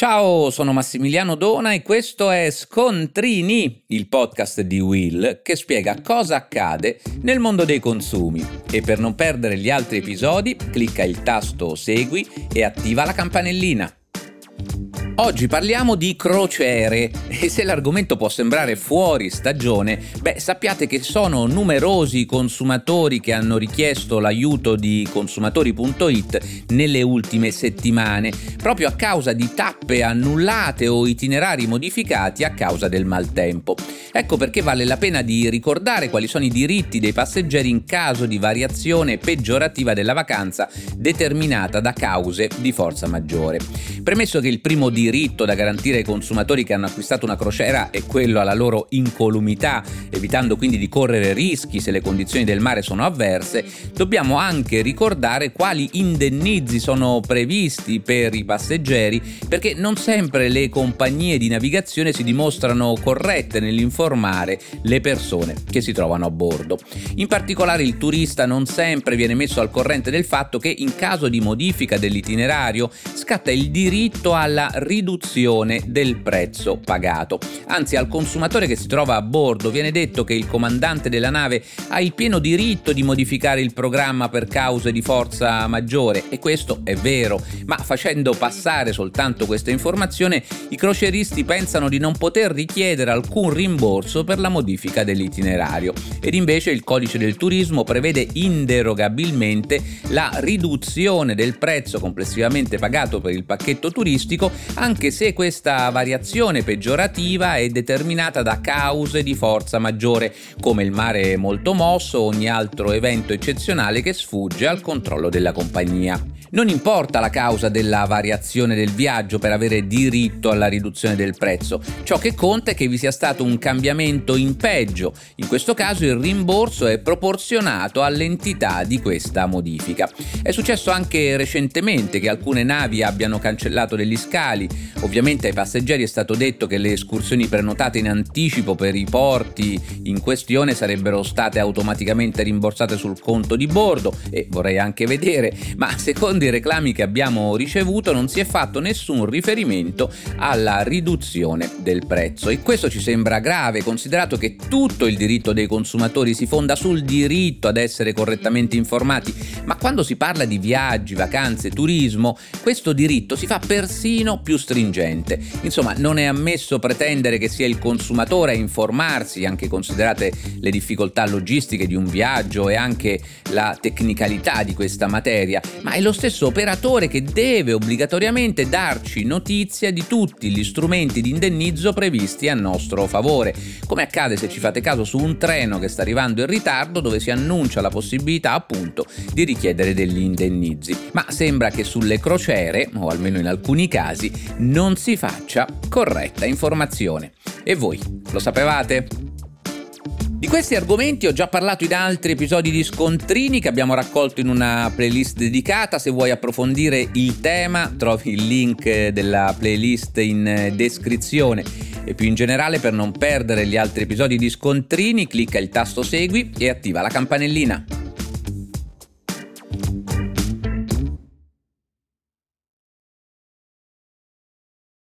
Ciao, sono Massimiliano Dona e questo è Scontrini, il podcast di Will che spiega cosa accade nel mondo dei consumi. E per non perdere gli altri episodi, clicca il tasto Segui e attiva la campanellina. Oggi parliamo di crociere e se l'argomento può sembrare fuori stagione, beh sappiate che sono numerosi i consumatori che hanno richiesto l'aiuto di consumatori.it nelle ultime settimane, proprio a causa di tappe annullate o itinerari modificati a causa del maltempo. Ecco perché vale la pena di ricordare quali sono i diritti dei passeggeri in caso di variazione peggiorativa della vacanza determinata da cause di forza maggiore. Premesso che il primo diritto diritto da garantire ai consumatori che hanno acquistato una crociera è quello alla loro incolumità, evitando quindi di correre rischi se le condizioni del mare sono avverse, dobbiamo anche ricordare quali indennizi sono previsti per i passeggeri, perché non sempre le compagnie di navigazione si dimostrano corrette nell'informare le persone che si trovano a bordo. In particolare il turista non sempre viene messo al corrente del fatto che in caso di modifica dell'itinerario scatta il diritto alla riduzione del prezzo pagato. Anzi, al consumatore che si trova a bordo viene detto che il comandante della nave ha il pieno diritto di modificare il programma per cause di forza maggiore e questo è vero, ma facendo passare soltanto questa informazione i croceristi pensano di non poter richiedere alcun rimborso per la modifica dell'itinerario ed invece il codice del turismo prevede inderogabilmente la riduzione del prezzo complessivamente pagato per il pacchetto turistico anche se questa variazione peggiorativa è determinata da cause di forza maggiore, come il mare molto mosso o ogni altro evento eccezionale che sfugge al controllo della compagnia. Non importa la causa della variazione del viaggio per avere diritto alla riduzione del prezzo, ciò che conta è che vi sia stato un cambiamento in peggio, in questo caso il rimborso è proporzionato all'entità di questa modifica. È successo anche recentemente che alcune navi abbiano cancellato degli scali, ovviamente ai passeggeri è stato detto che le escursioni prenotate in anticipo per i porti in questione sarebbero state automaticamente rimborsate sul conto di bordo e vorrei anche vedere, ma secondo i reclami che abbiamo ricevuto non si è fatto nessun riferimento alla riduzione del prezzo. E questo ci sembra grave considerato che tutto il diritto dei consumatori si fonda sul diritto ad essere correttamente informati, ma quando si parla di viaggi, vacanze, turismo, questo diritto si fa persino più stringente. Insomma, non è ammesso pretendere che sia il consumatore a informarsi, anche considerate le difficoltà logistiche di un viaggio e anche la tecnicalità di questa materia, ma è lo stesso operatore che deve obbligatoriamente darci notizia di tutti gli strumenti di indennizzo previsti a nostro favore, come accade se ci fate caso su un treno che sta arrivando in ritardo dove si annuncia la possibilità appunto di richiedere degli indennizi. Ma sembra che sulle crociere, o almeno in alcuni casi, non si faccia corretta informazione. E voi lo sapevate? Di questi argomenti ho già parlato in altri episodi di Scontrini che abbiamo raccolto in una playlist dedicata. Se vuoi approfondire il tema, trovi il link della playlist in descrizione. E più in generale, per non perdere gli altri episodi di Scontrini, clicca il tasto Segui e attiva la campanellina.